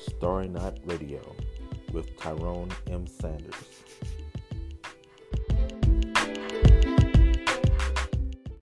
Starry Night Radio with Tyrone M. Sanders.